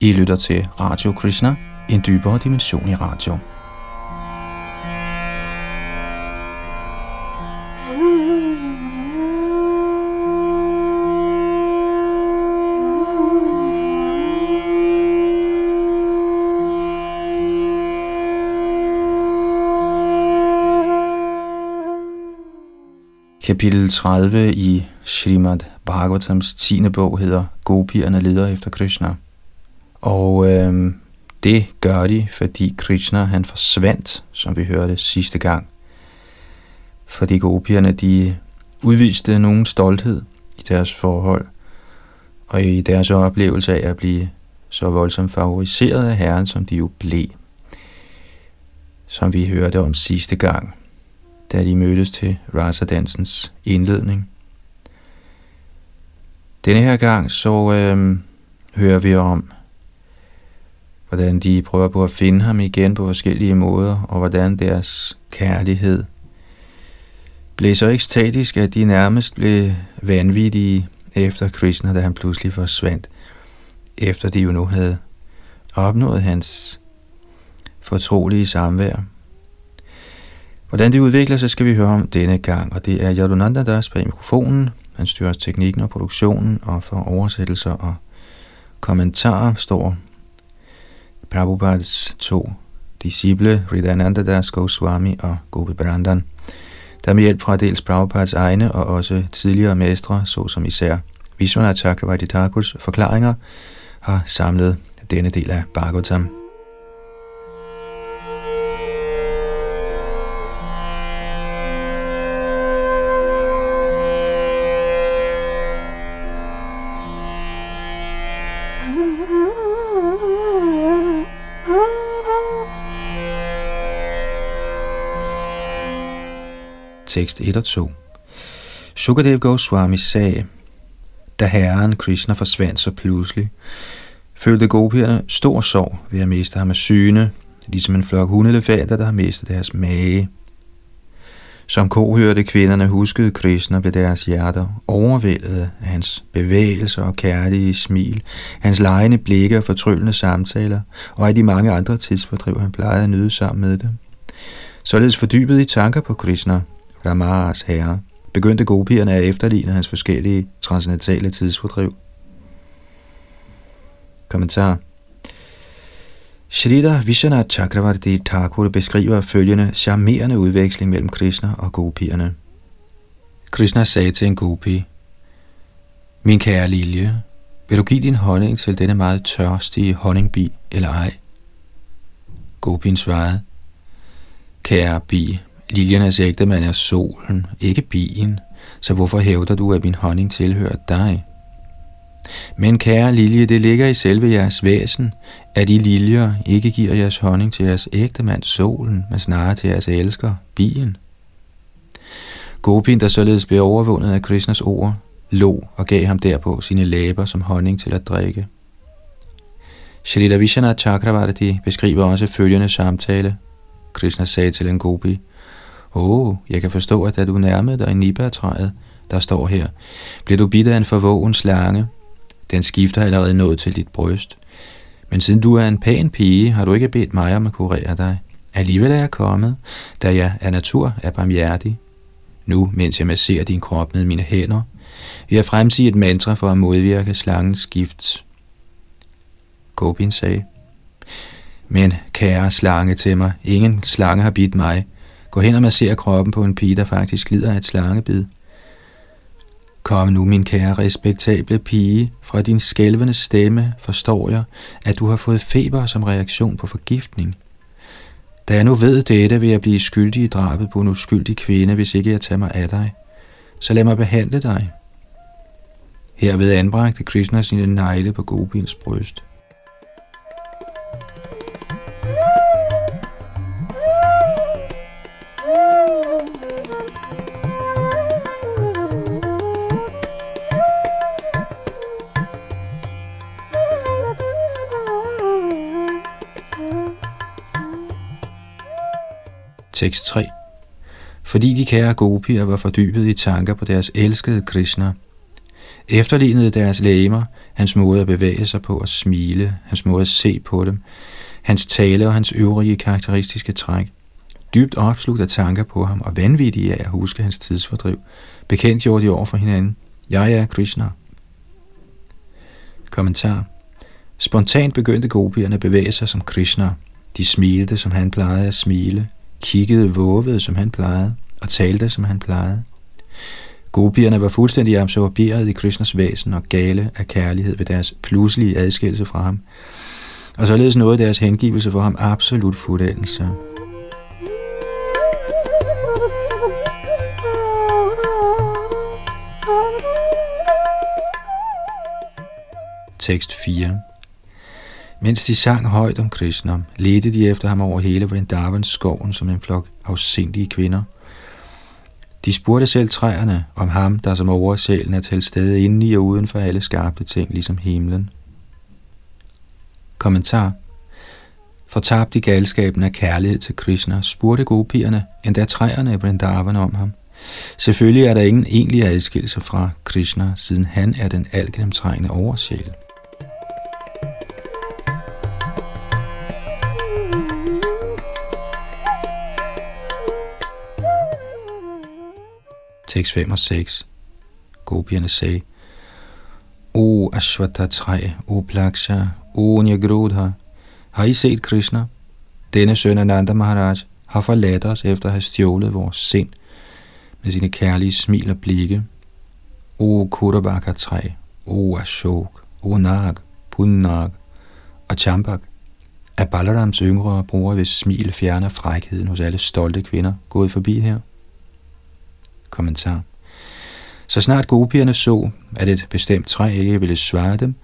I lytter til Radio Krishna, en dybere dimension i radio. Kapitel 30 i Srimad Bhagavatams 10. bog hedder Gopierne leder efter Krishna. Og øh, det gør de, fordi Krishna han forsvandt, som vi hørte sidste gang. Fordi gopierne de udviste nogen stolthed i deres forhold, og i deres oplevelse af at blive så voldsomt favoriseret af Herren, som de jo blev. Som vi hørte om sidste gang, da de mødtes til Rasa-dansens indledning. Denne her gang så øh, hører vi om, hvordan de prøver på at finde ham igen på forskellige måder, og hvordan deres kærlighed blev så ekstatisk, at de nærmest blev vanvittige efter Krishna, da han pludselig forsvandt, efter de jo nu havde opnået hans fortrolige samvær. Hvordan det udvikler sig, skal vi høre om denne gang, og det er Yadunanda Das på mikrofonen. Han styrer teknikken og produktionen, og for oversættelser og kommentarer står Prabhupads to disciple, Ridananda Das Goswami og Gopi Brandan, der med hjælp fra dels Prabhupads egne og også tidligere mestre, såsom især Vishwanath Chakravarti Thakurs forklaringer, har samlet denne del af Bhagavatam. Tekst 1 og 2. Sukadev Goswami sagde, da herren Krishna forsvandt så pludselig, følte gopierne stor sorg ved at miste ham af syne, ligesom en flok hundelefanter, der har mistet deres mage. Som kohørte kvinderne huskede Krishna ved deres hjerter, overvældet af hans bevægelser og kærlige smil, hans lejende blikke og fortryllende samtaler, og af de mange andre tidsfordriv, han plejede at nyde sammen med dem. Således fordybet i tanker på Krishna, Ramaras herre, begyndte gopierne at efterligne hans forskellige transcendentale tidsfordriv. Kommentar Shrita Vishwanath Chakravarti Thakur beskriver følgende charmerende udveksling mellem Krishna og gopierne. Krishna sagde til en gopi, Min kære lilje, vil du give din honning til denne meget tørstige honningbi eller ej? Gopin svarede, Kære bi, Liljernes ægtemand er solen, ikke bien, så hvorfor hævder du, at min honning tilhører dig? Men kære lilje, det ligger i selve jeres væsen, at I liljer ikke giver jeres honning til jeres ægtemand solen, men snarere til jeres elsker, bien. Gopin, der således blev overvundet af Krishnas ord, lå og gav ham derpå sine læber som honning til at drikke. Shrita Vishana Chakravarti beskriver også følgende samtale. Krishna sagde til en gopi, Åh, oh, jeg kan forstå, at da du nærmede dig nibærtræet, der står her, bliver du bidt af en forvågen slange. Den skifter allerede nået til dit bryst. Men siden du er en pæn pige, har du ikke bedt mig om at kurere dig. Alligevel er jeg kommet, da jeg af natur er barmhjertig. Nu, mens jeg masserer din krop med mine hænder, vil jeg fremsige et mantra for at modvirke slangens gift. Gobin sagde, Men kære slange til mig, ingen slange har bidt mig, Gå hen og masser kroppen på en pige, der faktisk lider af et slangebid. Kom nu, min kære respektable pige, fra din skælvende stemme forstår jeg, at du har fået feber som reaktion på forgiftning. Da jeg nu ved dette, vil jeg blive skyldig i drabet på en uskyldig kvinde, hvis ikke jeg tager mig af dig. Så lad mig behandle dig. Herved anbragte Krishna sine negle på Gopins bryst. Tekst 3 Fordi de kære gopier var fordybet i tanker på deres elskede Krishna, efterlignede deres læmer, hans måde at bevæge sig på og smile, hans måde at se på dem, hans tale og hans øvrige karakteristiske træk. Dybt opslugt af tanker på ham og vanvittige af at huske hans tidsfordriv, bekendtgjorde de over for hinanden. Jeg er Krishna. Kommentar. Spontant begyndte gopierne at bevæge sig som Krishna. De smilte, som han plejede at smile, kiggede våvede, som han plejede, og talte, som han plejede. Gopierne var fuldstændig absorberet i Krishnas væsen og gale af kærlighed ved deres pludselige adskillelse fra ham, og således nåede deres hengivelse for ham absolut fuldendelse. Tekst 4 mens de sang højt om Krishna, ledte de efter ham over hele Vrindavans skoven som en flok afsindige kvinder. De spurgte selv træerne om ham, der som oversælen er til stede inde i og uden for alle skabte ting, ligesom himlen. Kommentar Fortabt i galskaben af kærlighed til Krishna, spurgte gopierne endda træerne af Vrindavan om ham. Selvfølgelig er der ingen egentlig adskillelse fra Krishna, siden han er den algennemtrængende oversjæl. Tekst 5 og 6. Gopierne sagde, O Ashwata træ, O Plaksha, O Nyagrodha, har I set Krishna? Denne søn af Nanda Maharaj har forladt os efter at have stjålet vores sind med sine kærlige smil og blikke. O Kurabaka træ, O Ashok, O Nag, Punnag og Champak er Balarams yngre bror, hvis smil fjerner frækheden hos alle stolte kvinder, gået forbi her? Kommentar. Så snart gopierne så, at et bestemt træ ikke ville svare dem,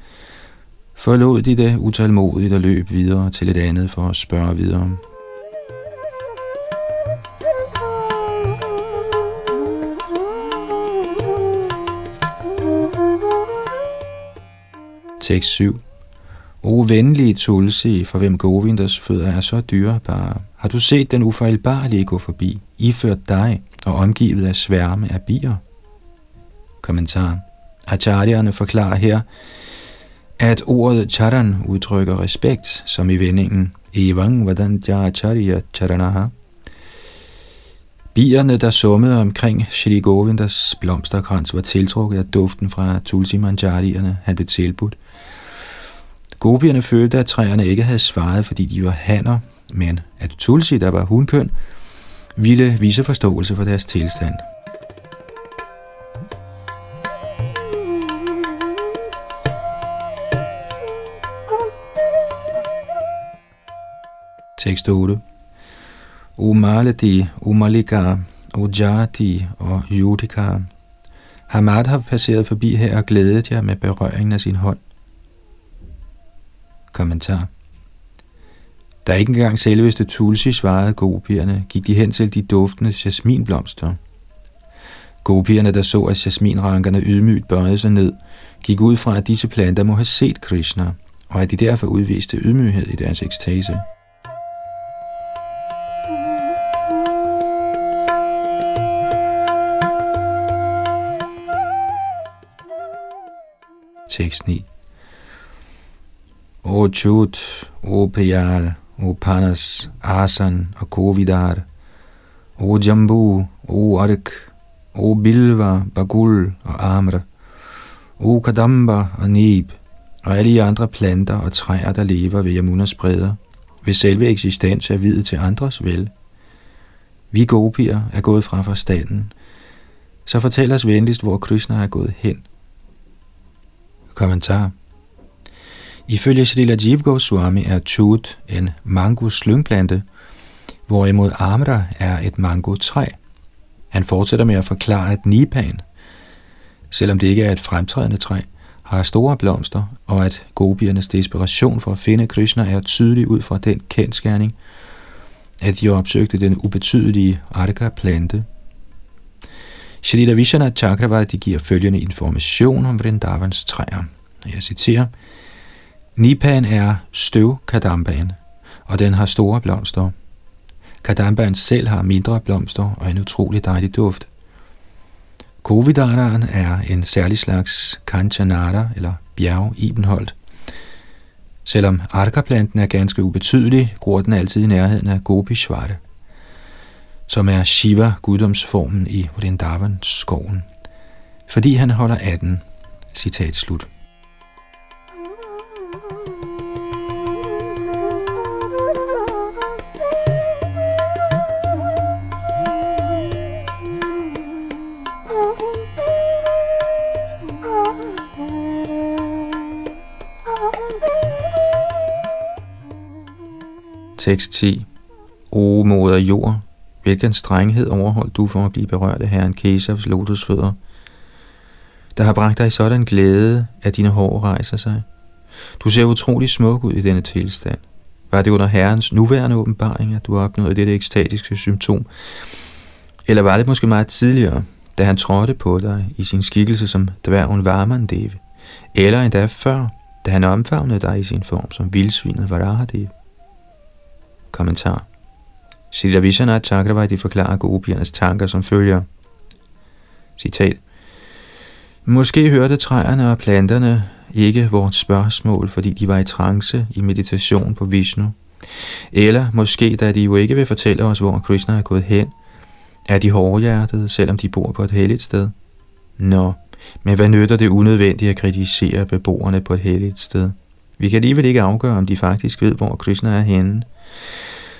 forlod de det utålmodigt og løb videre til et andet for at spørge videre. Tekst 7 O venlige Tulsi, for hvem Govindas fødder er så dyrebare, har du set den ufejlbarlige gå forbi, iført dig og omgivet af sværme af bier? Kommentar. Acharyerne forklarer her, at ordet charan udtrykker respekt, som i vendingen Evang Vadantya Acharya Charanaha. Bierne, der summede omkring Shri Govindas blomsterkrans, var tiltrukket af duften fra Tulsi Manjarierne, han blev tilbudt. Gopierne følte, at træerne ikke havde svaret, fordi de var hanner, men at Tulsi, der var hunkøn, ville vise forståelse for deres tilstand. Tekst 8. O Umalika, O Malika, O og Yudika. Hamad har passeret forbi her og glædet jer med berøringen af sin hånd. Kommentar. Da ikke engang selveste Tulsi svarede gopierne, gik de hen til de duftende jasminblomster. Gopierne, der så, at jasminrankerne ydmygt bøjede sig ned, gik ud fra, at disse planter må have set Krishna, og at de derfor udviste ydmyghed i deres ekstase. Tekst 9 O Chut, O Priyal, Upanas, Asan og Kovidar, O Jambu, O Ark, O Bilva, Bagul og Amra, O Kadamba og Nib, og alle de andre planter og træer, der lever ved Yamunas bredder, ved selve eksistens er videt til andres vel. Vi gopier er gået fra forstanden, så fortæl os venligst, hvor Krishna er gået hen. Kommentar Ifølge Srila Jiv Goswami er chut en mango slyngplante, hvorimod amra er et mango træ. Han fortsætter med at forklare, at nipan, selvom det ikke er et fremtrædende træ, har store blomster, og at gopiernes desperation for at finde Krishna er tydelig ud fra den kendskærning, at de opsøgte den ubetydelige arka-plante. Shalita Vishana Chakravarti giver følgende information om Vrindavans træer. Jeg citerer, Nipan er støvkadambaen, og den har store blomster. Kadambaen selv har mindre blomster og en utrolig dejlig duft. Kovidaraen er en særlig slags kanchanara eller bjerg ibenholdt. Selvom arkaplanten er ganske ubetydelig, gror den altid i nærheden af Gopishvara, som er Shiva, guddomsformen i Vrindavan skoven, fordi han holder af den. Citat slut. 6.10 O moder jord, hvilken strenghed overholdt du for at blive berørt af herren Kesavs lotusfødder, der har bragt dig sådan glæde, at dine hår rejser sig. Du ser utrolig smuk ud i denne tilstand. Var det under herrens nuværende åbenbaring, at du opnåede dette ekstatiske symptom? Eller var det måske meget tidligere, da han trådte på dig i sin skikkelse som dværgen Varmandev? Eller endda før, da han omfavnede dig i sin form som vildsvinet Varahadev? Kommentar. Sila Vishwanath Chakravarti forklarer gopiernes tanker som følger. Citat. Måske hørte træerne og planterne ikke vores spørgsmål, fordi de var i trance i meditation på Vishnu. Eller måske da de jo ikke vil fortælle os, hvor Krishna er gået hen, er de hårdhjertede, selvom de bor på et helligt sted. Nå, men hvad nytter det unødvendigt at kritisere beboerne på et helligt sted? Vi kan alligevel ikke afgøre, om de faktisk ved, hvor Krishna er henne.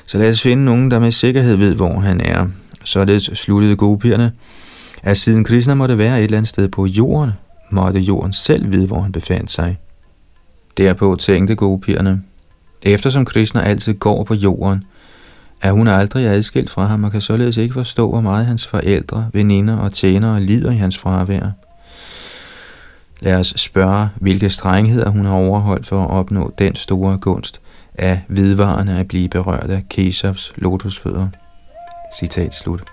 Så lad os finde nogen, der med sikkerhed ved, hvor han er. Således sluttede gopierne, at siden Krishna måtte være et eller andet sted på jorden, måtte jorden selv vide, hvor han befandt sig. Derpå tænkte gopierne, eftersom Krishna altid går på jorden, er hun aldrig adskilt fra ham og kan således ikke forstå, hvor meget hans forældre, veninder og tjenere lider i hans fravær. Lad os spørge, hvilke strengheder hun har overholdt for at opnå den store gunst, af vedvarende at blive berørt af Kesavs lotusfødder. Citat slut.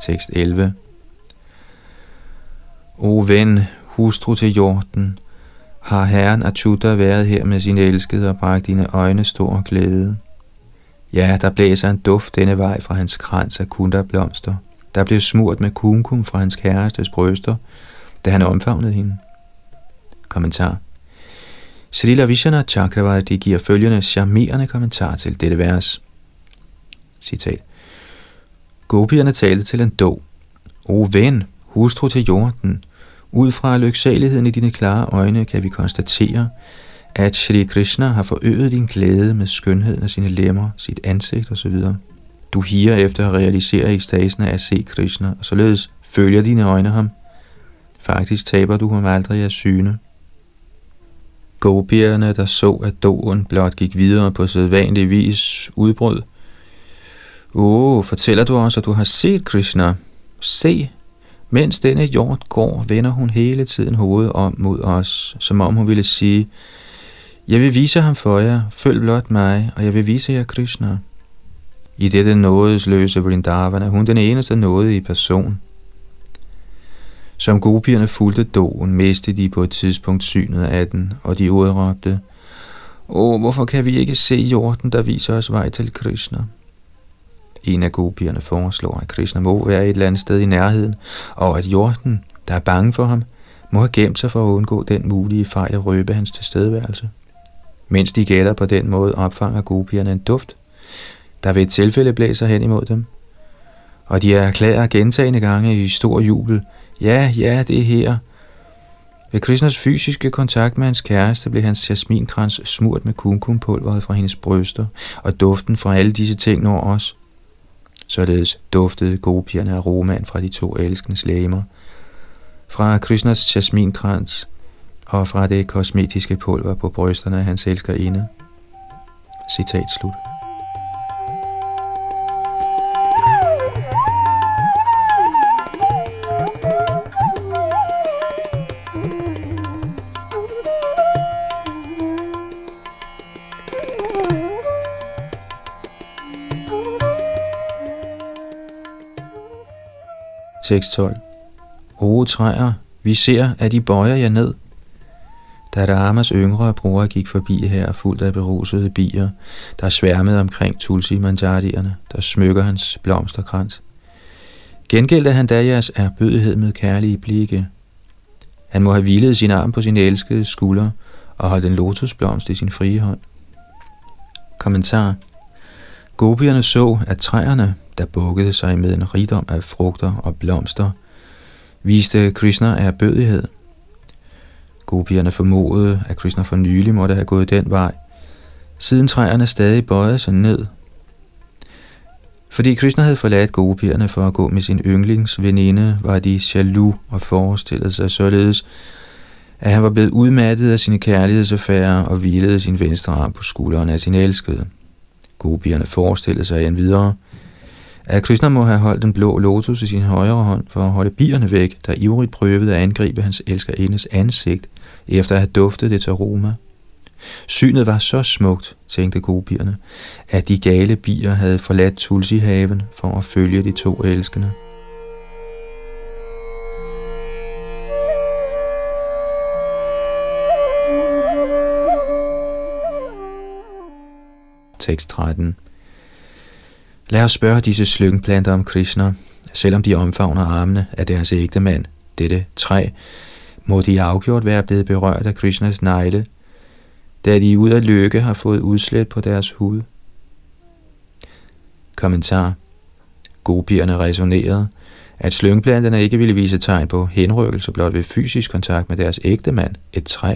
Tekst 11 O ven, hustru til jorden, har herren Achuta været her med sin elskede og bragt dine øjne stor glæde. Ja, der blæser en duft denne vej fra hans krans af kunderblomster. Der blev smurt med kumkum fra hans kærestes bryster, da han omfavnede hende. Kommentar Srila Vishana Chakravarti giver følgende charmerende kommentar til dette vers. Citat. Gopierne talte til en dog. O ven, hustru til jorden, ud fra lyksaligheden i dine klare øjne kan vi konstatere, at Shri Krishna har forøget din glæde med skønheden af sine lemmer, sit ansigt osv. Du higer efter at realisere ekstasen af at se Krishna, og således følger dine øjne ham. Faktisk taber du ham aldrig af syne. Gopierne, der så, at doen blot gik videre på sædvanlig vis, udbrød. Åh, oh, fortæller du også, at du har set Krishna? Se, mens denne jord går, vender hun hele tiden hovedet om mod os, som om hun ville sige, jeg vil vise ham for jer, følg blot mig, og jeg vil vise jer Krishna. I dette nådesløse Vrindavan er hun den eneste nåde i person. Som gopierne fulgte doen, mistede de på et tidspunkt synet af den, og de udråbte, Åh, hvorfor kan vi ikke se jorden, der viser os vej til Krishna? En af gopierne foreslår, at Krishna må være et eller andet sted i nærheden, og at jorden, der er bange for ham, må have gemt sig for at undgå den mulige fejl at røbe hans tilstedeværelse. Mens de gætter på den måde, opfanger gopierne en duft, der ved et tilfælde blæser hen imod dem. Og de erklærer gentagende gange i stor jubel, ja, ja, det er her. Ved Krishnas fysiske kontakt med hans kæreste blev hans jasminkrans smurt med kumkumpulveret fra hendes bryster, og duften fra alle disse ting når os. Således duftede gopierne aromaen fra de to elskendes læmer, fra Krishnas jasminkrans og fra det kosmetiske pulver på brysterne af hans elskerinde. Citat slut. Tekst 12. O træer, vi ser, at I bøjer jer ned. Da Dharmas yngre bror gik forbi her, fuldt af berusede bier, der sværmede omkring Tulsi manjardierne, der smykker hans blomsterkrans. Gengældte han da jeres erbødighed med kærlige blikke. Han må have hvilet sin arm på sin elskede skulder og holdt en lotusblomst i sin frie hånd. Kommentar Gopierne så, at træerne, der bukkede sig med en rigdom af frugter og blomster, viste Krishna erbødighed. Gopierne formodede, at Krishna for nylig måtte have gået den vej, siden træerne stadig bøjede sig ned. Fordi Krishna havde forladt gopierne for at gå med sin yndlingsveninde, var de jaloux og forestillede sig således, at han var blevet udmattet af sine kærlighedsaffærer og hvilede sin venstre arm på skulderen af sin elskede. Gopierne forestillede sig en videre, at Krishna må have holdt den blå lotus i sin højre hånd for at holde bierne væk, der ivrigt prøvede at angribe hans elskerindes ansigt, efter at have duftet det til aroma. Synet var så smukt, tænkte gopierne, at de gale bier havde forladt Tulsi-haven for at følge de to elskende. Tekst 13 Lad os spørge disse slyngplanter om Krishna, selvom de omfavner armene af deres ægte mand, dette træ, må de afgjort være blevet berørt af Krishnas negle, da de ud af lykke har fået udslæt på deres hud. Kommentar Gopierne resonerede, at slyngplanterne ikke ville vise tegn på henrykkelse blot ved fysisk kontakt med deres ægte mand, et træ.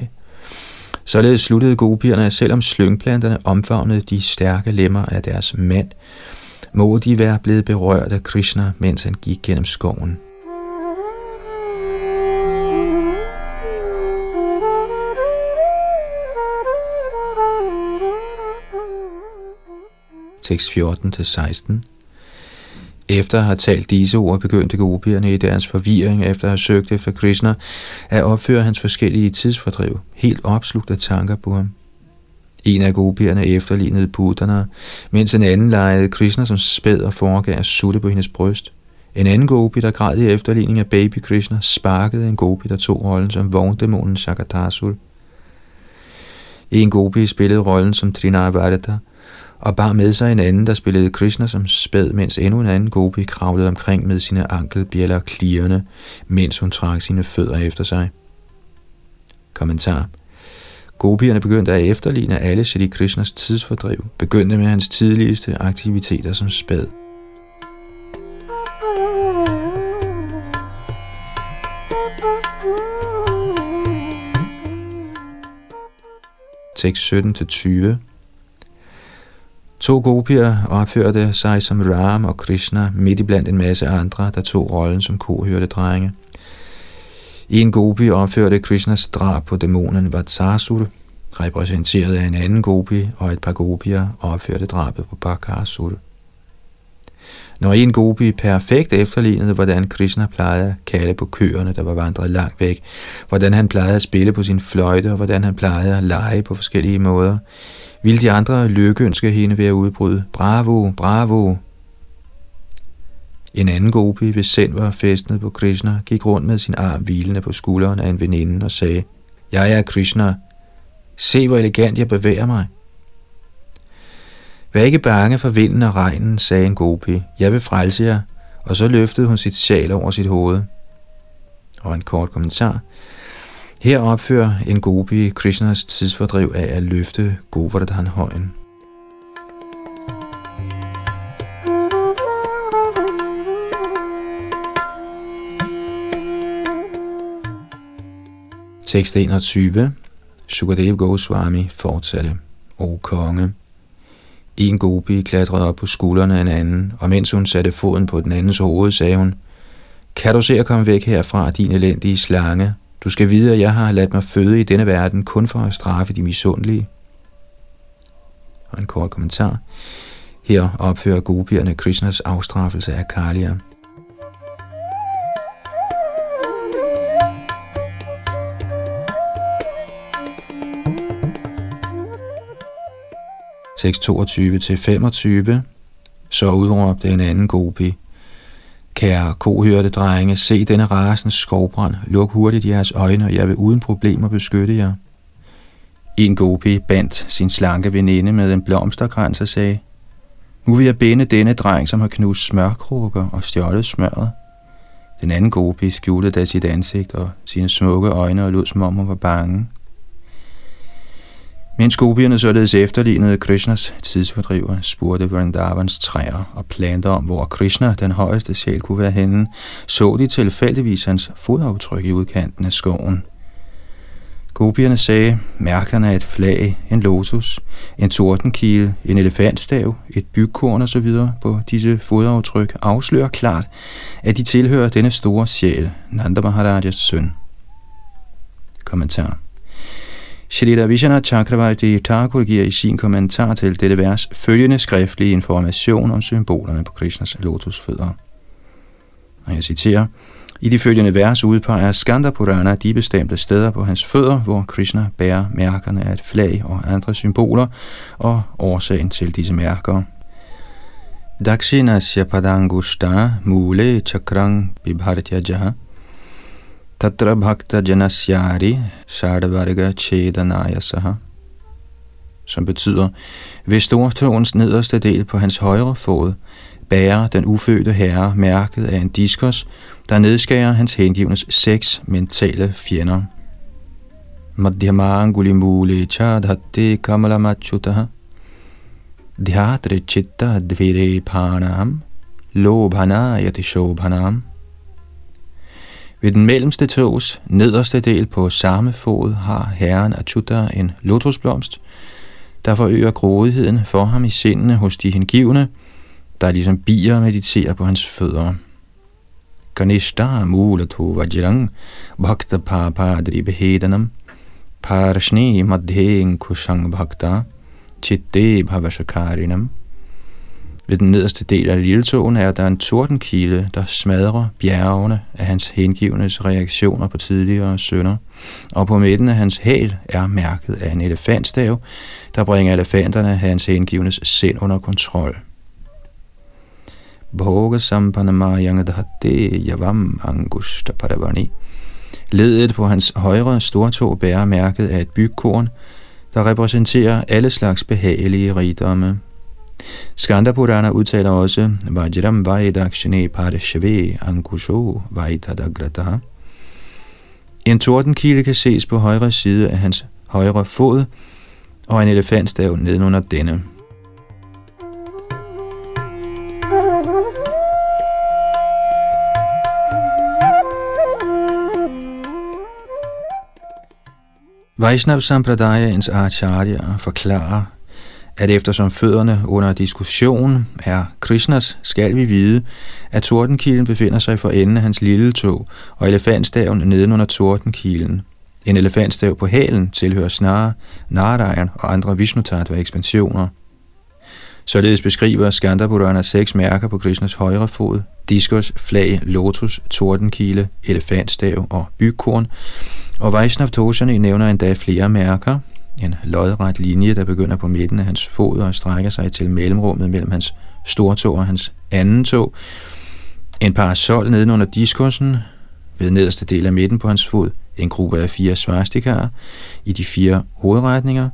Således sluttede gopierne, at selvom slyngplanterne omfavnede de stærke lemmer af deres mand, må de være blevet berørt af Krishna, mens han gik gennem skoven. Tekst 14-16 efter at have talt disse ord, begyndte gopierne i deres forvirring efter at have søgt efter Krishna at opføre hans forskellige tidsfordriv, helt opslugt af tanker på ham. En af gopierne efterlignede putterne, mens en anden legede Krishna som spæd og foregav at sutte på hendes bryst. En anden gopi, der græd i efterligning af baby Krishna, sparkede en gopi, der tog rollen som vogndæmonen Shakatasul. En gopi spillede rollen som Trinavadata, og bar med sig en anden, der spillede Krishna som spæd, mens endnu en anden gopi kravlede omkring med sine ankelbjæller klirrende, mens hun trak sine fødder efter sig. Kommentar Gopierne begyndte at efterligne alle Shri Krishnas tidsfordriv, begyndte med hans tidligste aktiviteter som spæd. Tekst 17-20 To gopier opførte sig som Ram og Krishna midt i blandt en masse andre, der tog rollen som kohørte drenge. En gopi opførte Krishnas drab på dæmonen Vatsasur, repræsenteret af en anden gopi, og et par gopier opførte drabet på Bakasur. Når en gopi perfekt efterlignede, hvordan Krishna plejede at kalde på køerne, der var vandret langt væk, hvordan han plejede at spille på sin fløjte, og hvordan han plejede at lege på forskellige måder, ville de andre lykkeønske hende ved at udbryde, bravo, bravo. En anden gopi, hvis sind var festnet på Krishna, gik rundt med sin arm hvilende på skulderen af en veninde og sagde, Jeg er Krishna. Se, hvor elegant jeg bevæger mig. Vær ikke bange for vinden og regnen, sagde en gopi. Jeg vil frelse jer. Og så løftede hun sit sjal over sit hoved. Og en kort kommentar. Her opfører en gopi Krishnas tidsfordriv af at løfte Govardhan højen. Tekst 21. Sukadev Goswami fortsatte. O konge, en gopi klatrede op på skuldrene af en anden, og mens hun satte foden på den andens hoved, sagde hun, Kan du se at komme væk herfra, din elendige slange? Du skal vide, at jeg har ladt mig føde i denne verden kun for at straffe de misundelige. Og en kort kommentar. Her opfører gopierne Krishnas afstraffelse af Kalia. Tekst 22-25 Så udråbte en anden gopi. Kære kohørte drenge, se denne rasens skovbrand. Luk hurtigt jeres øjne, og jeg vil uden problemer beskytte jer. En gopi bandt sin slanke veninde med en blomsterkrans og sagde, Nu vil jeg binde denne dreng, som har knust smørkrukker og stjålet smøret. Den anden gopi skjulte da sit ansigt og sine smukke øjne og lød som om hun var bange. Mens gopierne således efterlignede Krishnas tidsfordriver, spurgte Vrindavans træer og planter om, hvor Krishna, den højeste sjæl, kunne være henne, så de tilfældigvis hans fodaftryk i udkanten af skoven. Gopierne sagde, mærkerne af et flag, en lotus, en tordenkile, en elefantstav, et bygkorn osv. på disse fodaftryk afslører klart, at de tilhører denne store sjæl, Nanda Maharajas søn. Kommentar Shalita Vishana Chakravarti Thakur giver i sin kommentar til dette vers følgende skriftlige information om symbolerne på Krishnas lotusfødder. Og jeg citerer, i de følgende vers udpeger Skanda Purana de bestemte steder på hans fødder, hvor Krishna bærer mærkerne af et flag og andre symboler, og årsagen til disse mærker. Dakshinasya padangushta mule chakrang bibhartyaja tatra bhakta janasyari shadvarga chedanaya saha som betyder, ved stortåens nederste del på hans højre fod, bærer den ufødte herre mærket af en diskos, der nedskærer hans hengivnes seks mentale fjender. Madhyamanguli muli kamala kamalamachuta dhyadre chitta dvire panam Lobhana yati shobhanam ved den mellemste tås nederste del på samme fod har herren Achuta en lotusblomst, der forøger grådigheden for ham i sindene hos de hengivne, der ligesom bier mediterer på hans fødder. Kanishta mulato vajrang bhakta papadri behedanam parshni madhen kushang bhakta chitte bhavashakarinam ved den nederste del af lilletogen er der en tordenkile, der smadrer bjergene af hans hengivnes reaktioner på tidligere sønder. Og på midten af hans hæl er mærket af en elefantstav, der bringer elefanterne hans hengivnes sind under kontrol. Bhoga sampanama yangadhate Yavam Angushta Paravani. Ledet på hans højre stortå bærer mærket af et bygkorn, der repræsenterer alle slags behagelige rigdomme. Skanda Purana udtaler også Vajram Vaidakshine Parashave Ankusho Vaitadagrata. En tordenkilde kan ses på højre side af hans højre fod, og en elefantstav nedenunder denne. Vaishnav Sampradayans acharya forklarer, at eftersom fødderne under diskussion er Krishnas, skal vi vide, at tordenkilen befinder sig for enden af hans lille tog, og elefantstaven nedenunder tordenkilen. En elefantstav på hælen tilhører snarere Narayan og andre vishnu ekspansioner. Således beskriver Skandapurana seks mærker på Krishnas højre fod, diskos, flag, lotus, tordenkile, elefantstav og bygkorn, og Vaishnav Toshani nævner endda flere mærker, en lodret linje, der begynder på midten af hans fod og strækker sig til mellemrummet mellem hans stortog og hans anden tog. En parasol nedenunder diskussen, ved nederste del af midten på hans fod, en gruppe af fire svastikaer i de fire hovedretninger.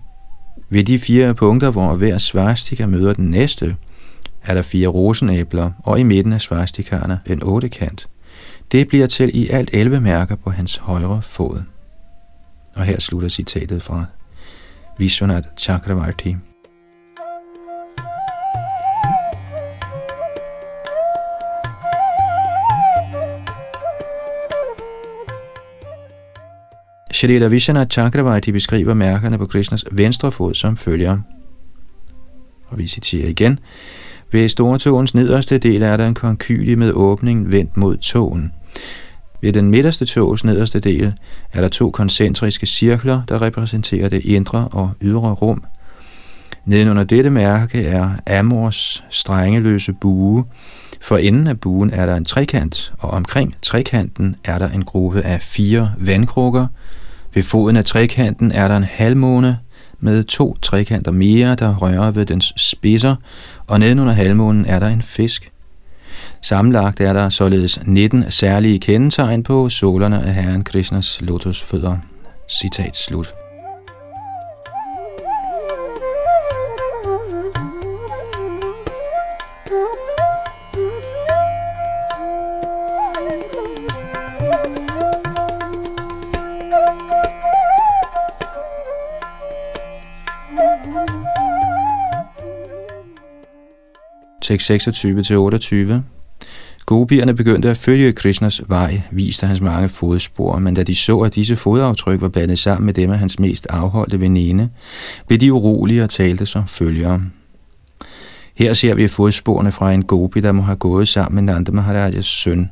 Ved de fire punkter, hvor hver svastika møder den næste, er der fire rosenæbler, og i midten af svastikaerne en ottekant. Det bliver til i alt 11 mærker på hans højre fod. Og her slutter citatet fra Vishwanath Chakravarti. Shrita Vishwanath Chakravarti beskriver mærkerne på Krishnas venstre fod som følger. Og vi citerer igen. Ved stortåens nederste del er der en konkylie med åbning vendt mod tåen. Ved den midterste togs nederste del er der to koncentriske cirkler, der repræsenterer det indre og ydre rum. Nedenunder dette mærke er Amors strengeløse bue. For enden af buen er der en trekant, og omkring trekanten er der en gruppe af fire vandkrukker. Ved foden af trekanten er der en halvmåne med to trekanter mere, der rører ved dens spidser, og nedenunder halvmånen er der en fisk. Sammenlagt er der således 19 særlige kendetegn på sålerne af Herren Krishnas lotusfødder. Citat slut. Tekst 26-28 Gopierne begyndte at følge Krishnas vej, viste hans mange fodspor, men da de så, at disse fodaftryk var blandet sammen med dem af hans mest afholdte veninde, blev de urolige og talte som følgere. Her ser vi fodsporene fra en gopi, der må have gået sammen med Nanda Maharajas søn.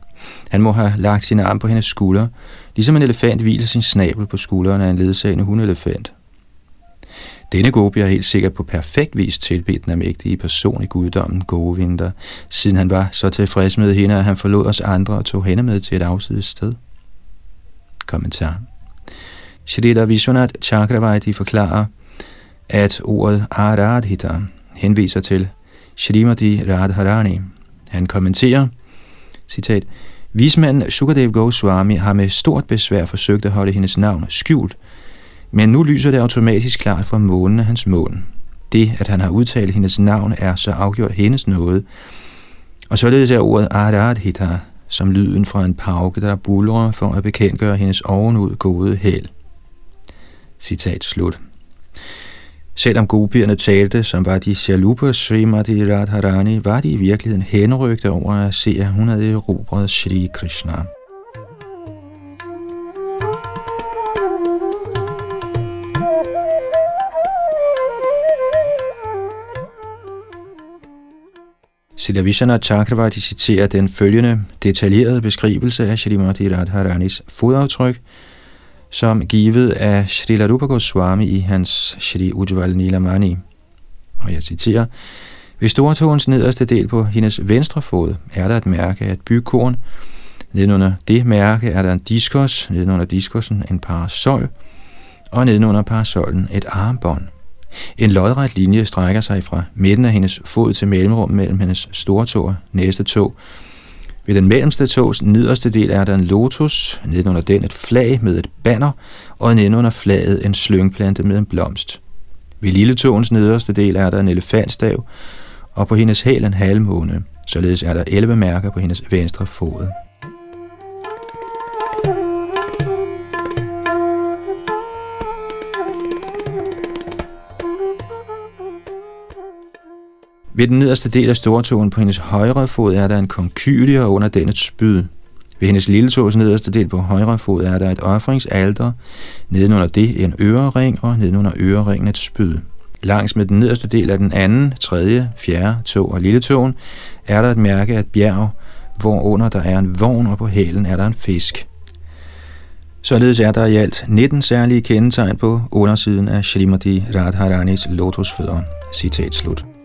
Han må have lagt sin arm på hendes skulder, ligesom en elefant hviler sin snabel på skulderen af en ledsagende hundelefant. Denne gopi har helt sikkert på perfekt vis tilbedt den almægtige person i guddommen Govinda, siden han var så tilfreds med hende, at han forlod os andre og tog hende med til et afsides sted. Kommentar. Shrita Vishwanath Chakravarti forklarer, at ordet Aradhita henviser til Srimati Radharani. Han kommenterer, citat, Vismanden Sukadev Goswami har med stort besvær forsøgt at holde hendes navn skjult, men nu lyser det automatisk klart fra månen af hans mål. Det, at han har udtalt hendes navn, er så afgjort hendes nåde. Og således er ordet Aradhita som lyden fra en pauke, der bulrer for at bekendtgøre hendes ovenud gode held. Citat slut. Selvom gopierne talte, som var de Shalupa Srimati Radharani, var de i virkeligheden henrygte over at se, at hun havde erobret Shri Krishna. Siddhavishana Chakravarti citerer den følgende detaljerede beskrivelse af Shrimati Radharanis fodaftryk, som givet af Srila Rupa Goswami i hans Shri Ujjval Nilamani. Og jeg citerer, ved stortåens nederste del på hendes venstre fod er der et mærke af et bykorn. Nedenunder det mærke er der en diskos, nedenunder diskosen en parasol, og nedenunder parasollen et armbånd. En lodret linje strækker sig fra midten af hendes fod til mellemrum mellem hendes store tå og næste tå. Ved den mellemste tås nederste del er der en lotus, nedenunder den et flag med et banner, og nedenunder flaget en slyngplante med en blomst. Ved lille tåens nederste del er der en elefantstav, og på hendes hæl en halvmåne. Således er der 11 mærker på hendes venstre fod. Ved den nederste del af stortåen på hendes højre fod er der en konkylie, og under den et spyd. Ved hendes lille tås nederste del på højre fod er der et offringsalter, nedenunder det en ørering, og nedenunder øreringen et spyd. Langs med den nederste del af den anden, tredje, fjerde tog og lille tåen er der et mærke af et bjerg, hvor under der er en vogn, og på hælen er der en fisk. Således er der i alt 19 særlige kendetegn på undersiden af Shrimati Radharanis lotusfødder. Citat slut.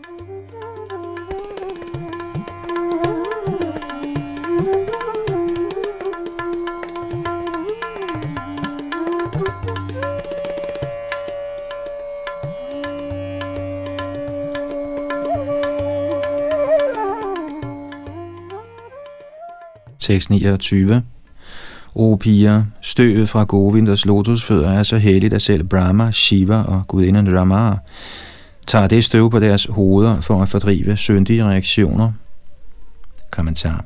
Tekst 29. O piger, støvet fra Govindas lotusfødder er så heldigt, at selv Brahma, Shiva og gudinden Rama tager det støv på deres hoveder for at fordrive syndige reaktioner. Kommentar.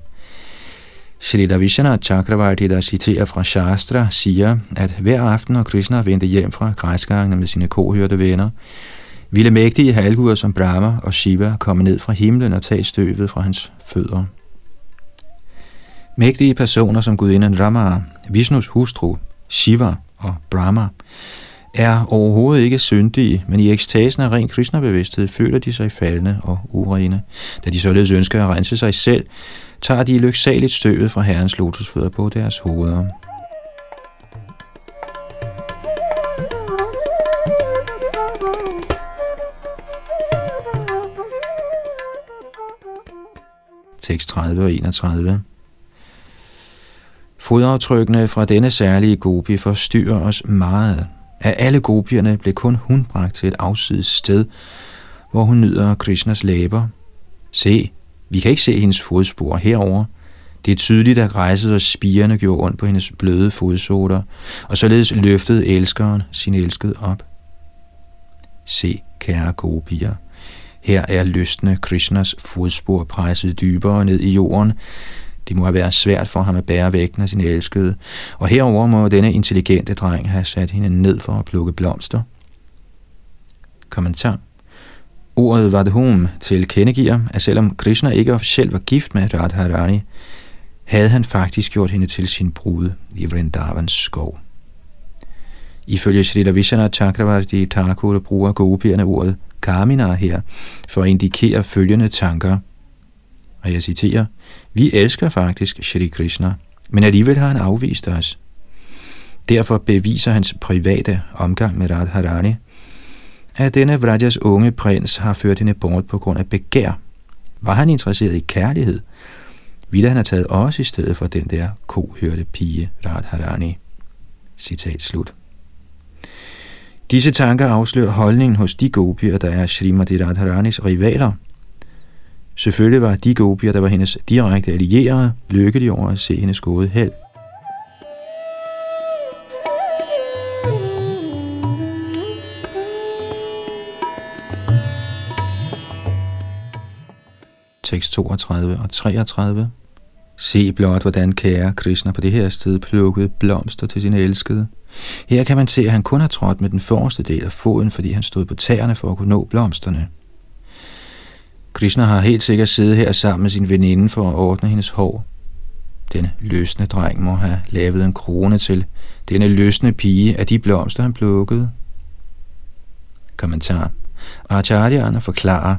Shri Davishana Chakravarti, der citerer fra Shastra, siger, at hver aften, når Krishna vendte hjem fra græsgangene med sine kohørte venner, ville mægtige halvguder som Brahma og Shiva komme ned fra himlen og tage støvet fra hans fødder. Mægtige personer som gudinden Rama, Vishnus hustru, Shiva og Brahma, er overhovedet ikke syndige, men i ekstasen af ren Krishna-bevidsthed føler de sig faldende og urene. Da de således ønsker at rense sig selv, tager de lyksaligt støvet fra herrens lotusfødder på deres hoveder. Tekst 30 og 31 Fodaftrykkene fra denne særlige gopi forstyrrer os meget. Af alle gopierne blev kun hun bragt til et afsides sted, hvor hun nyder Krishnas læber. Se, Vi kan ikke se hendes fodspor herover. Det er tydeligt, at rejset og spirene gjorde ondt på hendes bløde fodsoter, og således løftede elskeren sin elskede op. Se, kære gopier, her er lystende Krishnas fodspor presset dybere ned i jorden. Det må have været svært for ham at bære vægten af sin elskede, og herover må denne intelligente dreng have sat hende ned for at plukke blomster. Kommentar Ordet Vadhum tilkendegiver, at selvom Krishna ikke officielt var gift med Radharani, havde han faktisk gjort hende til sin brude i Vrindavans skov. Ifølge Srila Vishana Chakravarti Thakur bruger gopierne ordet Kamina her for at indikere følgende tanker. Og jeg citerer, Vi elsker faktisk Shri Krishna, men alligevel har han afvist os. Derfor beviser hans private omgang med Radharani, at denne Vrajas unge prins har ført hende bort på grund af begær. Var han interesseret i kærlighed, ville han have taget os i stedet for den der kohørte pige Radharani. Citat slut. Disse tanker afslører holdningen hos de gopier, der er Srimati Radharanis rivaler. Selvfølgelig var de gopier, der var hendes direkte allierede, lykkelige over at se hendes gode held. tekst 32 og 33. Se blot, hvordan kære Krishna på det her sted plukkede blomster til sin elskede. Her kan man se, at han kun har trådt med den forreste del af foden, fordi han stod på tæerne for at kunne nå blomsterne. Krishna har helt sikkert siddet her sammen med sin veninde for at ordne hendes hår. Denne løsne dreng må have lavet en krone til denne løsne pige af de blomster, han plukkede. Kommentar. Acharyana forklarer,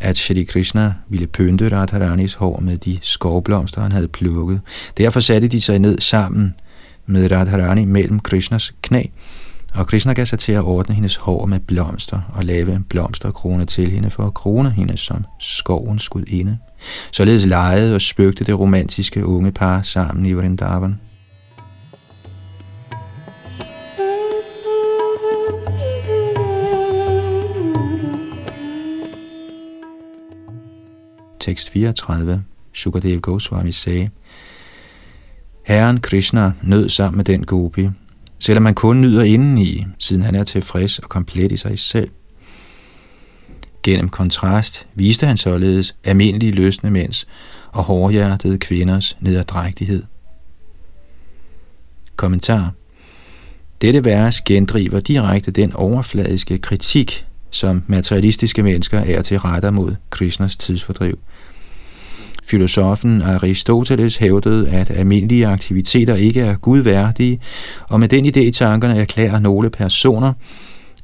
at Shri Krishna ville pynte Radharanis hår med de skovblomster, han havde plukket. Derfor satte de sig ned sammen med Radharani mellem Krishnas knæ, og Krishna gav sig til at ordne hendes hår med blomster og lave en blomsterkrone til hende for at krone hende som skovens gudinde. Således legede og spøgte det romantiske unge par sammen i Vrindavan. tekst 34, Sukadev Goswami sagde, Herren Krishna nød sammen med den gopi, selvom man kun nyder indeni, siden han er tilfreds og komplet i sig selv. Gennem kontrast viste han således almindelige løsne mænds og hårdhjertede kvinders nederdrægtighed. Kommentar Dette vers gendriver direkte den overfladiske kritik, som materialistiske mennesker er til retter mod Krishnas tidsfordriv. Filosofen Aristoteles hævdede, at almindelige aktiviteter ikke er gudværdige, og med den idé i tankerne erklærer nogle personer,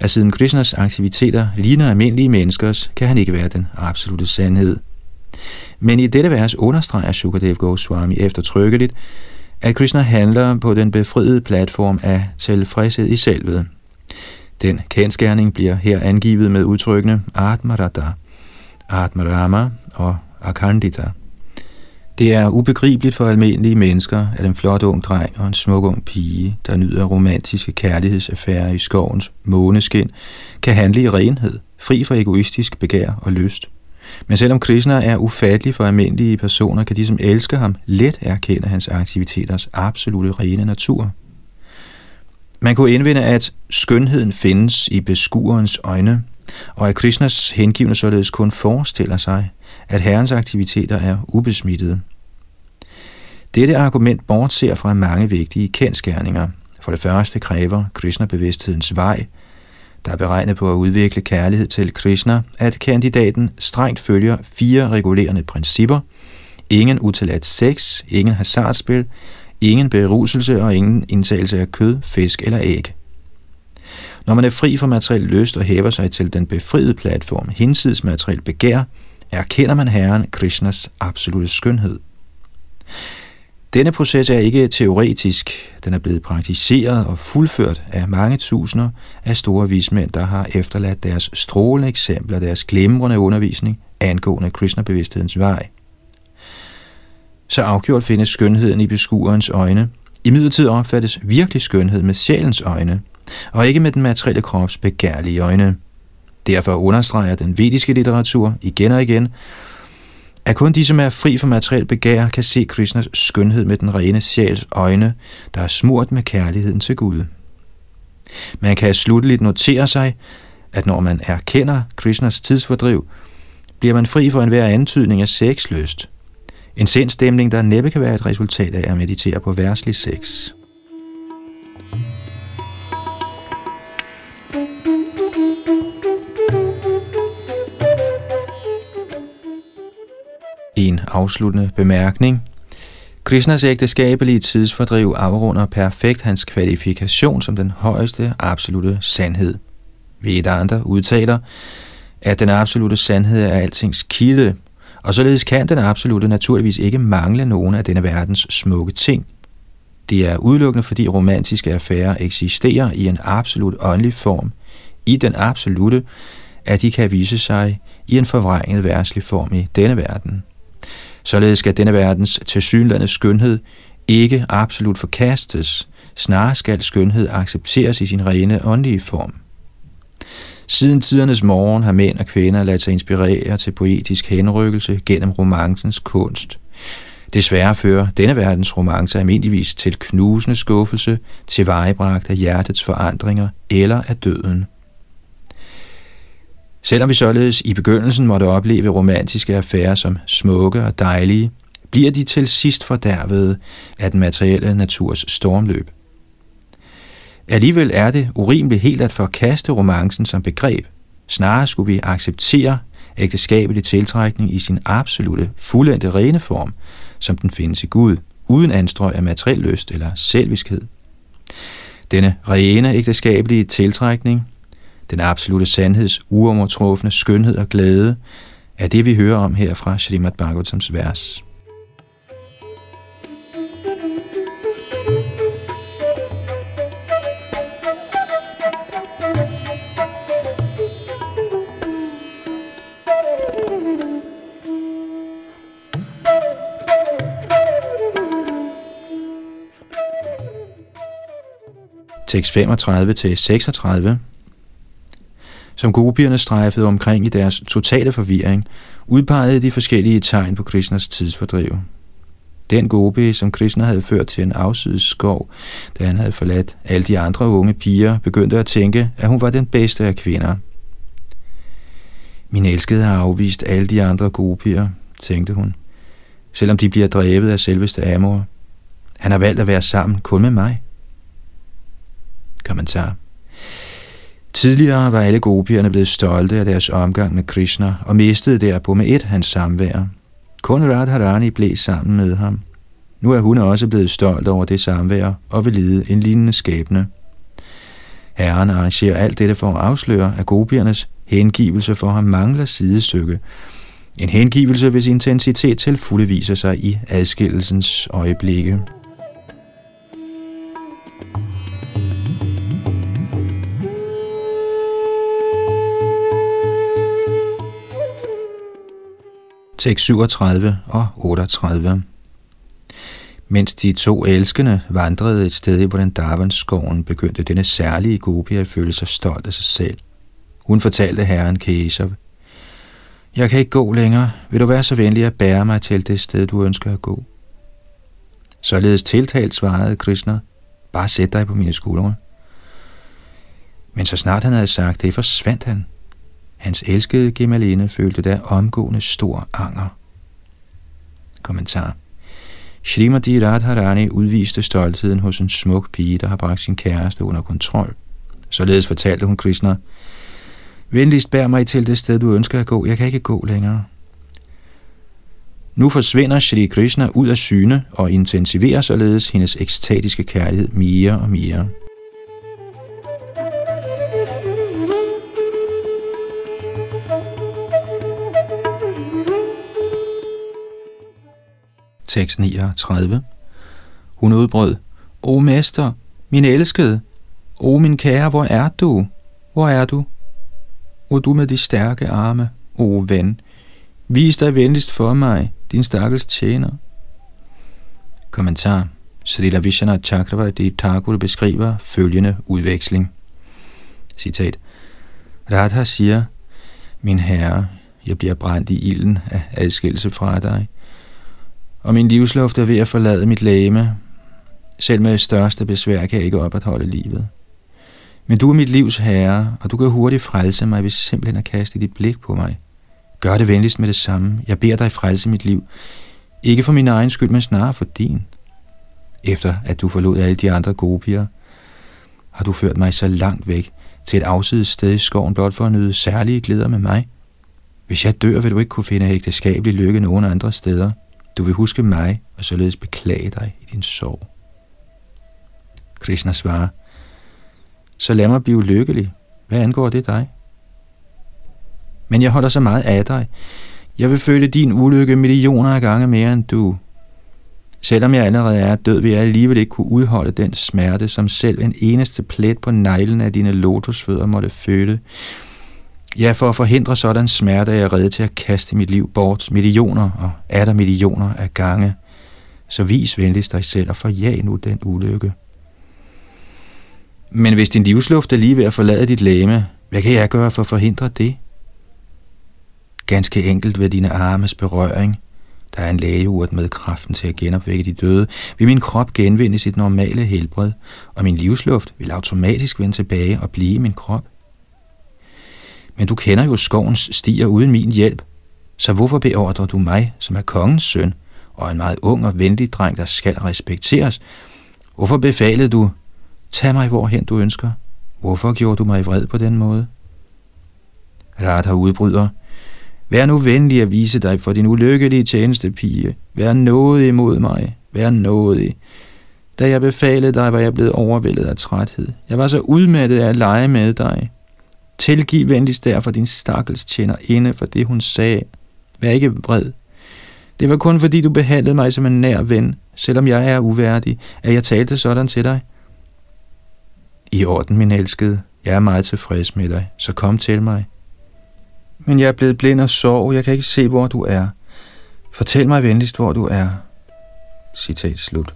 at siden Krishnas aktiviteter ligner almindelige menneskers, kan han ikke være den absolute sandhed. Men i dette vers understreger Sukadev Goswami eftertrykkeligt, at Krishna handler på den befriede platform af tilfredshed i selvet. Den kendskærning bliver her angivet med udtrykkene Atmarata, Atmarama og Akandita. Det er ubegribeligt for almindelige mennesker, at en flot ung dreng og en smuk ung pige, der nyder romantiske kærlighedsaffærer i skovens måneskin, kan handle i renhed, fri for egoistisk begær og lyst. Men selvom Krishna er ufattelig for almindelige personer, kan de, som elsker ham, let erkende hans aktiviteters absolute rene natur. Man kunne indvende, at skønheden findes i beskuerens øjne, og at Krishnas hengivne således kun forestiller sig, at Herrens aktiviteter er ubesmittede. Dette argument bortser fra mange vigtige kendskærninger. For det første kræver Krishna-bevidsthedens vej, der er beregnet på at udvikle kærlighed til Krishna, at kandidaten strengt følger fire regulerende principper. Ingen utilladt sex, ingen hasardspil, ingen beruselse og ingen indtagelse af kød, fisk eller æg. Når man er fri for materiel lyst og hæver sig til den befriede platform hinsides materiel begær, erkender man Herren Krishnas absolute skønhed. Denne proces er ikke teoretisk, den er blevet praktiseret og fuldført af mange tusinder af store vismænd, der har efterladt deres strålende eksempler, deres glimrende undervisning angående Krishna-bevidsthedens vej. Så afgjort findes skønheden i beskuerens øjne. I midlertid opfattes virkelig skønhed med sjælens øjne, og ikke med den materielle krops begærlige øjne. Derfor understreger den vediske litteratur igen og igen, at kun de, som er fri for materiel begær, kan se Krishnas skønhed med den rene sjæls øjne, der er smurt med kærligheden til Gud. Man kan slutteligt notere sig, at når man erkender Krishnas tidsfordriv, bliver man fri for enhver antydning af sexlyst. En sindstemning, der næppe kan være et resultat af at meditere på værslig sex. En afsluttende bemærkning. Krishnas ægteskabelige tidsfordriv afrunder perfekt hans kvalifikation som den højeste absolute sandhed. Vedanta udtaler, at den absolute sandhed er altings kilde, og således kan den absolute naturligvis ikke mangle nogen af denne verdens smukke ting. Det er udelukkende fordi romantiske affærer eksisterer i en absolut åndelig form, i den absolute, at de kan vise sig i en forvrænget værtslig form i denne verden. Således skal denne verdens tilsyneladende skønhed ikke absolut forkastes, snarere skal skønhed accepteres i sin rene åndelige form. Siden tidernes morgen har mænd og kvinder ladet sig inspirere til poetisk henrykkelse gennem romancens kunst. Desværre fører denne verdens romance almindeligvis til knusende skuffelse, til vejebragt af hjertets forandringer eller af døden. Selvom vi således i begyndelsen måtte opleve romantiske affærer som smukke og dejlige, bliver de til sidst fordærvede af den materielle naturs stormløb. Alligevel er det urimeligt helt at forkaste romancen som begreb. Snarere skulle vi acceptere ægteskabelig tiltrækning i sin absolute, fuldendte rene form, som den findes i Gud, uden anstrøg af materiel lyst eller selviskhed. Denne rene ægteskabelige tiltrækning den absolute sandheds uovertrufne skønhed og glæde, er det, vi hører om her fra Srimad Bhagavatams vers. Tekst 35 til 36 som gopierne strejfede omkring i deres totale forvirring, udpegede de forskellige tegn på Krishnas tidsfordriv. Den gopi, som Krishna havde ført til en afsides skov, da han havde forladt alle de andre unge piger, begyndte at tænke, at hun var den bedste af kvinder. Min elskede har afvist alle de andre gopier, tænkte hun, selvom de bliver drevet af selveste Amor. Han har valgt at være sammen kun med mig. Kommentar. Tidligere var alle gopierne blevet stolte af deres omgang med Krishna og mistede derpå med et hans samvær. Kun Radharani blev sammen med ham. Nu er hun også blevet stolt over det samvær og vil lide en lignende skæbne. Herren arrangerer alt dette for at afsløre, at gopiernes hengivelse for ham mangler sidestykke. En hengivelse, hvis intensitet til fulde viser sig i adskillelsens øjeblikke. Tekst 37 og 38. Mens de to elskende vandrede et sted i Vrindavanskoven, begyndte denne særlige gopi at føle sig stolt af sig selv. Hun fortalte herren Keshav, Jeg kan ikke gå længere. Vil du være så venlig at bære mig til det sted, du ønsker at gå? Således tiltalt svarede Krishna, bare sæt dig på mine skuldre. Men så snart han havde sagt det, forsvandt han. Hans elskede Gemalene følte da omgående stor anger. Kommentar Shrimati Radharani udviste stoltheden hos en smuk pige, der har bragt sin kæreste under kontrol. Således fortalte hun Krishna, Venligst bær mig til det sted, du ønsker at gå. Jeg kan ikke gå længere. Nu forsvinder Shri Krishna ud af syne og intensiverer således hendes ekstatiske kærlighed mere og mere. Tekst 39. Hun udbrød, O mester, min elskede, O min kære, hvor er du? Hvor er du? O du med de stærke arme, o ven, vis dig venligst for mig, din stakkels tjener. Kommentar. Srila Vishana Chakravarti Thakur beskriver følgende udveksling. Citat. Radha siger, Min herre, Jeg bliver brændt i ilden af adskillelse fra dig. Og min livsluft er ved at forlade mit læme. Selv med største besvær kan jeg ikke opretholde livet. Men du er mit livs herre, og du kan hurtigt frelse mig ved simpelthen at kaste dit blik på mig. Gør det venligst med det samme. Jeg beder dig frelse mit liv. Ikke for min egen skyld, men snarere for din. Efter at du forlod alle de andre gopier, har du ført mig så langt væk til et afsides sted i skoven blot for at nyde særlige glæder med mig. Hvis jeg dør, vil du ikke kunne finde ægteskabelig lykke nogen andre steder. Du vil huske mig og således beklage dig i din sorg. Krishna svarer, så lad mig blive lykkelig. Hvad angår det dig? Men jeg holder så meget af dig. Jeg vil føle din ulykke millioner af gange mere end du. Selvom jeg allerede er død, vil jeg alligevel ikke kunne udholde den smerte, som selv en eneste plet på neglen af dine lotusfødder måtte føle. Ja, for at forhindre sådan smerte er jeg redde til at kaste mit liv bort millioner og er millioner af gange. Så vis venligst dig selv og forjag nu den ulykke. Men hvis din livsluft er lige ved at forlade dit læme, hvad kan jeg gøre for at forhindre det? Ganske enkelt ved dine armes berøring. Der er en lægeurt med kraften til at genopvække de døde. Vil min krop genvinde sit normale helbred, og min livsluft vil automatisk vende tilbage og blive min krop. Men du kender jo skovens stier uden min hjælp, så hvorfor beordrer du mig, som er kongens søn, og en meget ung og venlig dreng, der skal respekteres? Hvorfor befalede du, tag mig hvorhen du ønsker? Hvorfor gjorde du mig vred på den måde? Radha udbryder, Vær nu venlig at vise dig for din ulykkelige tjenestepige. Vær nådig imod mig. Vær nådig. Da jeg befalede dig, var jeg blevet overvældet af træthed. Jeg var så udmattet af at lege med dig. Tilgiv venligst derfor din stakkels tjener inde for det, hun sagde. Vær ikke vred. Det var kun fordi, du behandlede mig som en nær ven, selvom jeg er uværdig, at jeg talte sådan til dig. I orden, min elskede. Jeg er meget tilfreds med dig, så kom til mig. Men jeg er blevet blind og sorg. Jeg kan ikke se, hvor du er. Fortæl mig venligst, hvor du er. Citat slut.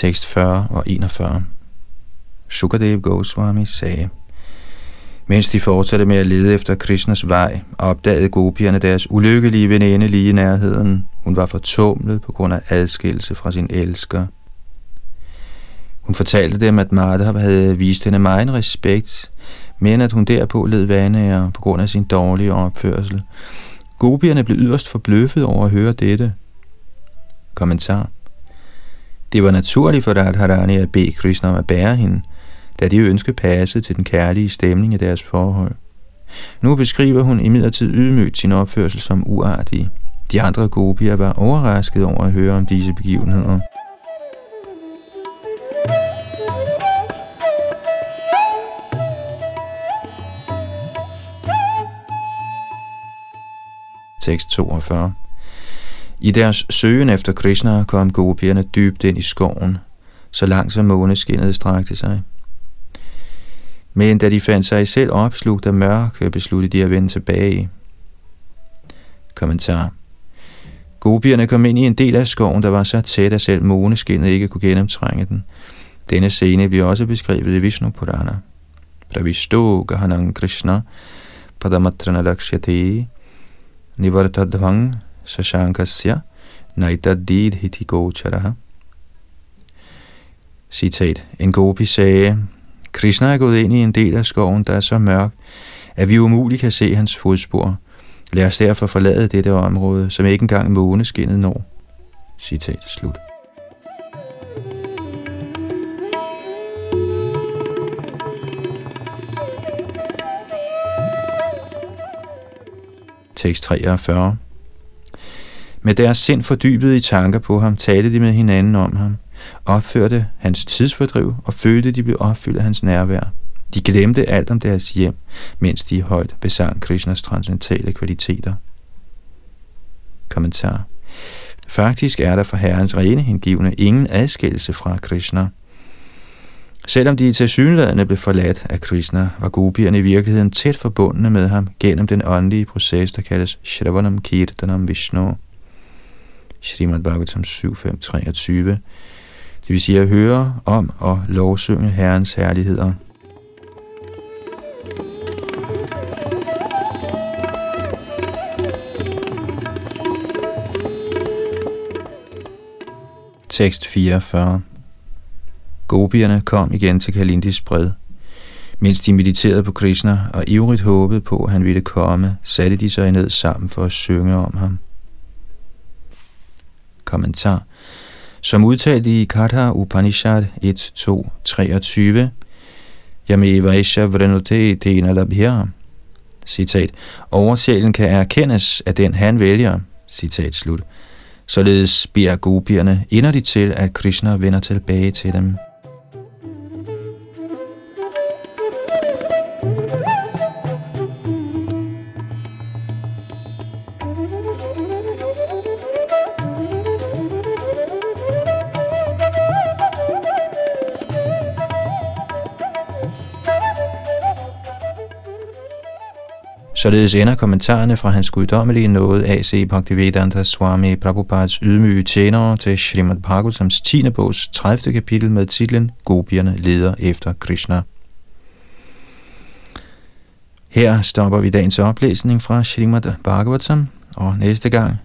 Tekst 40 og 41 Sukadev Goswami sagde, mens de fortsatte med at lede efter Krishnas vej, opdagede gopierne deres ulykkelige veninde lige i nærheden. Hun var fortumlet på grund af adskillelse fra sin elsker. Hun fortalte dem, at Madhav havde vist hende meget respekt, men at hun derpå led vanære på grund af sin dårlige opførsel. Gopierne blev yderst forbløffet over at høre dette. Kommentar. Det var naturligt for Radharani at bede Krishna om at bære hende, da det ønske passede til den kærlige stemning i deres forhold. Nu beskriver hun imidlertid ydmygt sin opførsel som uartig. De andre gopier var overrasket over at høre om disse begivenheder. Tekst 42 i deres søgen efter Krishna kom gopierne dybt ind i skoven, så langt som måneskinnet strakte sig. Men da de fandt sig selv opslugt af mørke, besluttede de at vende tilbage. Kommentar. Gopierne kom ind i en del af skoven, der var så tæt, at selv måneskinnet ikke kunne gennemtrænge den. Denne scene bliver også beskrevet i Vishnu Purana. Pravishto Gahanang Krishna Padamatrana Lakshate Nivartadvang Sashankasya Naitadid Hiti Gocharaha Citat. En gopi sagde, Krishna er gået ind i en del af skoven, der er så mørk, at vi umuligt kan se hans fodspor. Lad os derfor forlade dette område, som ikke engang måneskinnet når. Citat slut. Tekst 43 med deres sind fordybet i tanker på ham, talte de med hinanden om ham – opførte hans tidsfordriv og følte, de blev opfyldt af hans nærvær. De glemte alt om deres hjem, mens de højt besang Krishnas transcendentale kvaliteter. Kommentar. Faktisk er der for Herrens rene hengivne ingen adskillelse fra Krishna. Selvom de til synlædende blev forladt af Krishna, var gopierne i virkeligheden tæt forbundne med ham gennem den åndelige proces, der kaldes Shravanam Kirtanam Vishnu. Srimad Bhagavatam 7.5.23. Det vil sige at høre om og lovsynge Herrens herligheder. Tekst 44 Gopierne kom igen til Kalindis bred. Mens de mediterede på Krishna og ivrigt håbede på, at han ville komme, satte de sig ned sammen for at synge om ham. Kommentar Som udtalt i Katha Upanishad 1, 2, 23, Yame Vaisha Vrenute Tena Labhya. Citat. Oversjælen kan erkendes af den, han vælger. Citat slut. Således beder gopierne inderligt til, at Krishna vender tilbage til dem. Således ender kommentarerne fra hans guddommelige nåde A.C. Bhaktivedanta Swami Prabhupads ydmyge tjenere til Srimad Bhagavatams 10. bogs 30. kapitel med titlen Gopierne leder efter Krishna. Her stopper vi dagens oplæsning fra Srimad Bhagavatam, og næste gang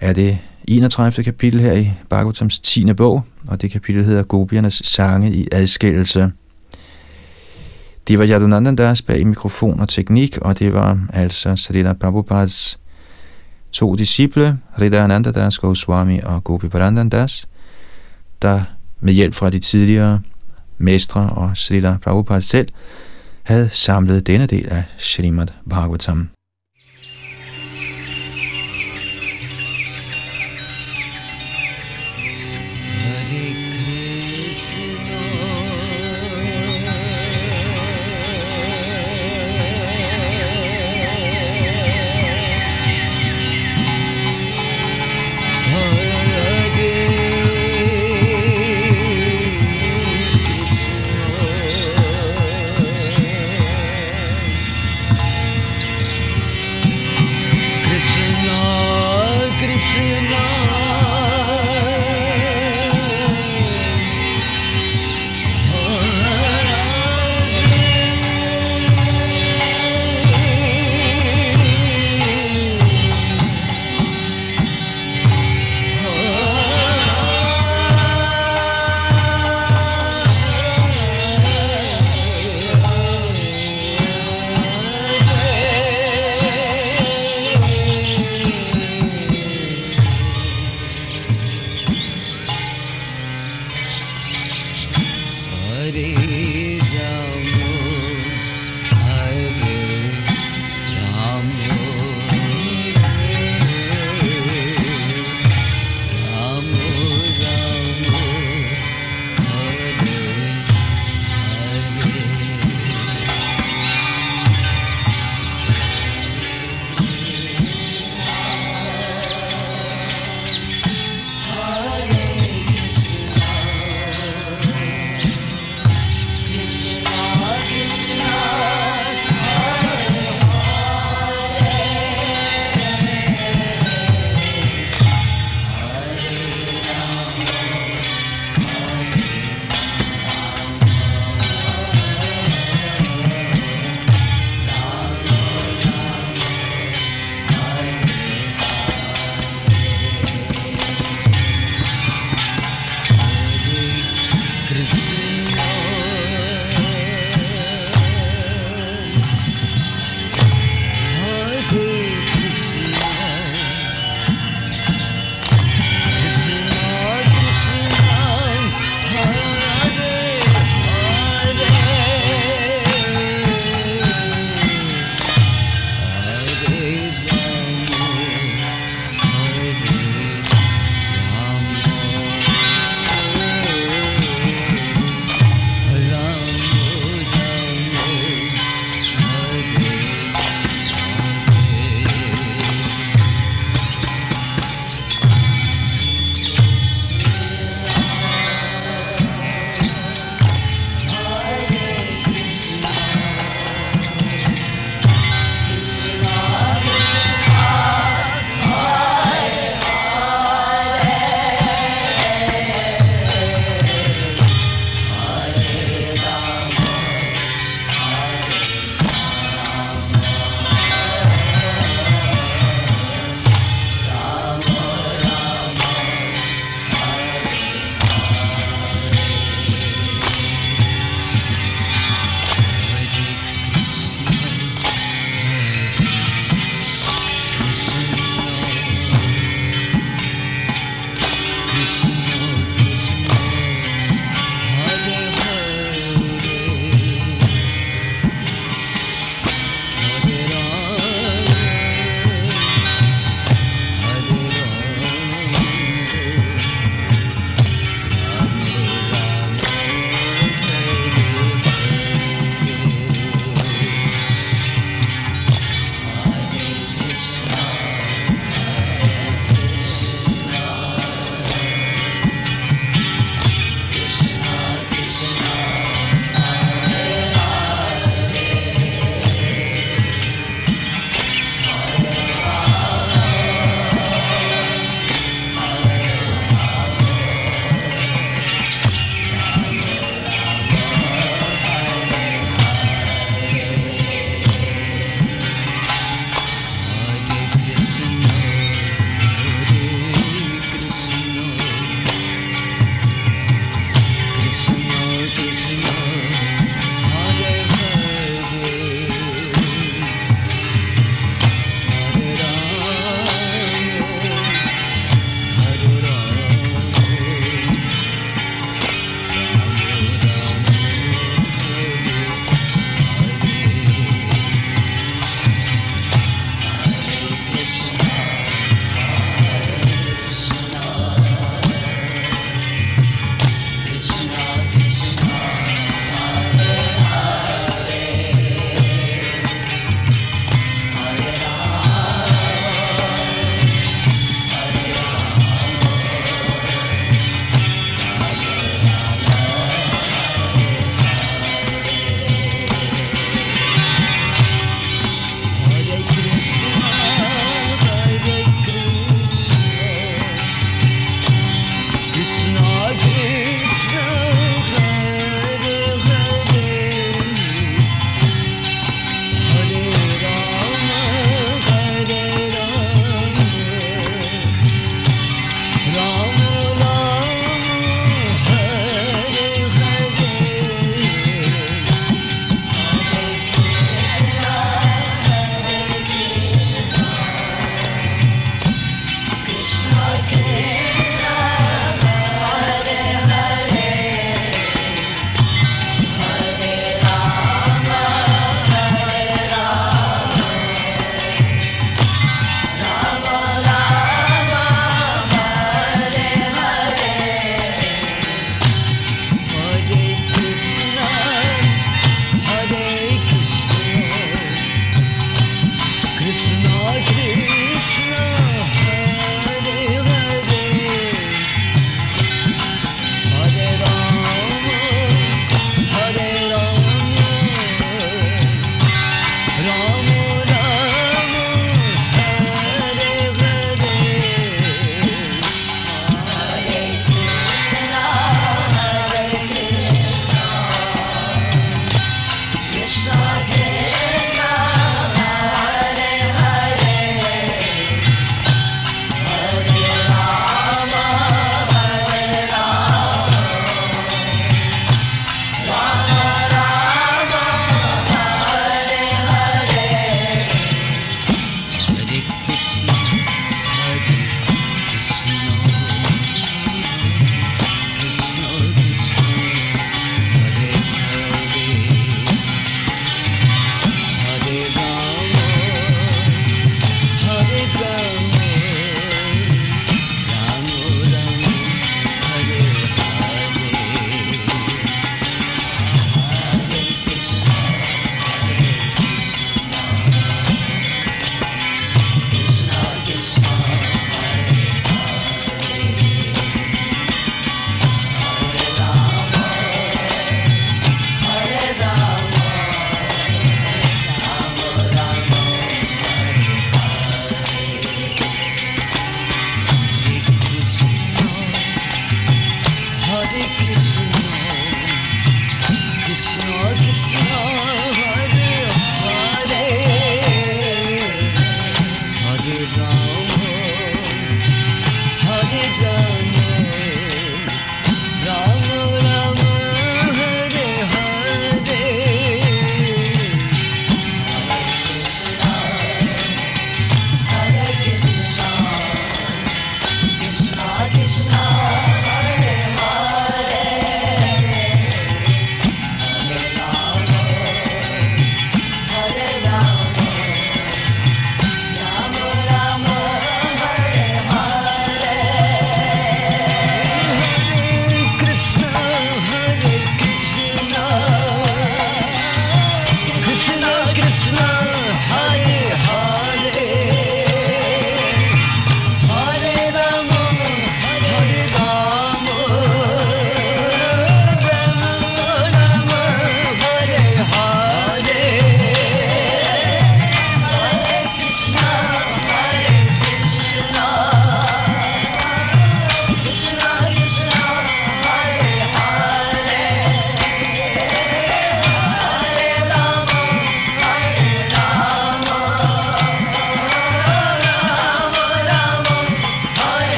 er det 31. kapitel her i Bhagavatams 10. bog, og det kapitel hedder Gopiernes sange i adskillelse. Det var Yadunandandas bag mikrofon og teknik, og det var altså Srila Prabhupads to disciple, Rida Anandadas Goswami og Gopi Das, der med hjælp fra de tidligere mestre og Srila Prabhupada selv, havde samlet denne del af Srimad Bhagavatam.